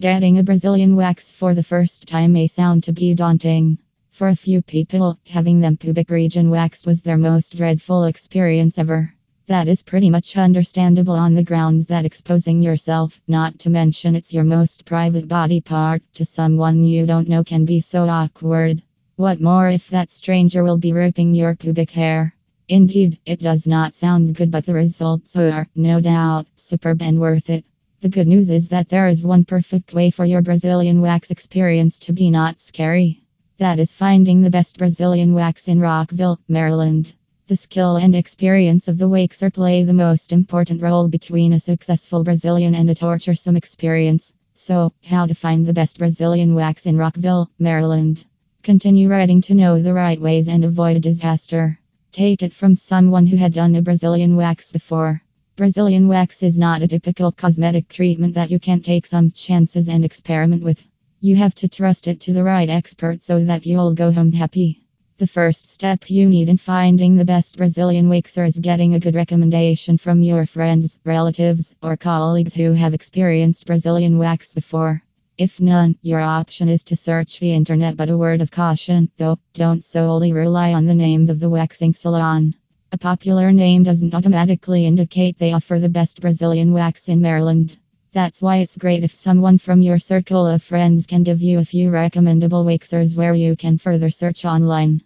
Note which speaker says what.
Speaker 1: Getting a Brazilian wax for the first time may sound to be daunting. For a few people, having them pubic region waxed was their most dreadful experience ever. That is pretty much understandable on the grounds that exposing yourself, not to mention it's your most private body part, to someone you don't know can be so awkward. What more if that stranger will be ripping your pubic hair? Indeed, it does not sound good, but the results are, no doubt, superb and worth it. The good news is that there is one perfect way for your Brazilian wax experience to be not scary. That is finding the best Brazilian wax in Rockville, Maryland. The skill and experience of the waxer play the most important role between a successful Brazilian and a torturesome experience. So, how to find the best Brazilian wax in Rockville, Maryland? Continue writing to know the right ways and avoid a disaster. Take it from someone who had done a Brazilian wax before. Brazilian wax is not a typical cosmetic treatment that you can take some chances and experiment with. You have to trust it to the right expert so that you'll go home happy. The first step you need in finding the best Brazilian waxer is getting a good recommendation from your friends, relatives, or colleagues who have experienced Brazilian wax before. If none, your option is to search the internet, but a word of caution, though, don't solely rely on the names of the waxing salon. A popular name doesn't automatically indicate they offer the best Brazilian wax in Maryland. That's why it's great if someone from your circle of friends can give you a few recommendable waxers where you can further search online.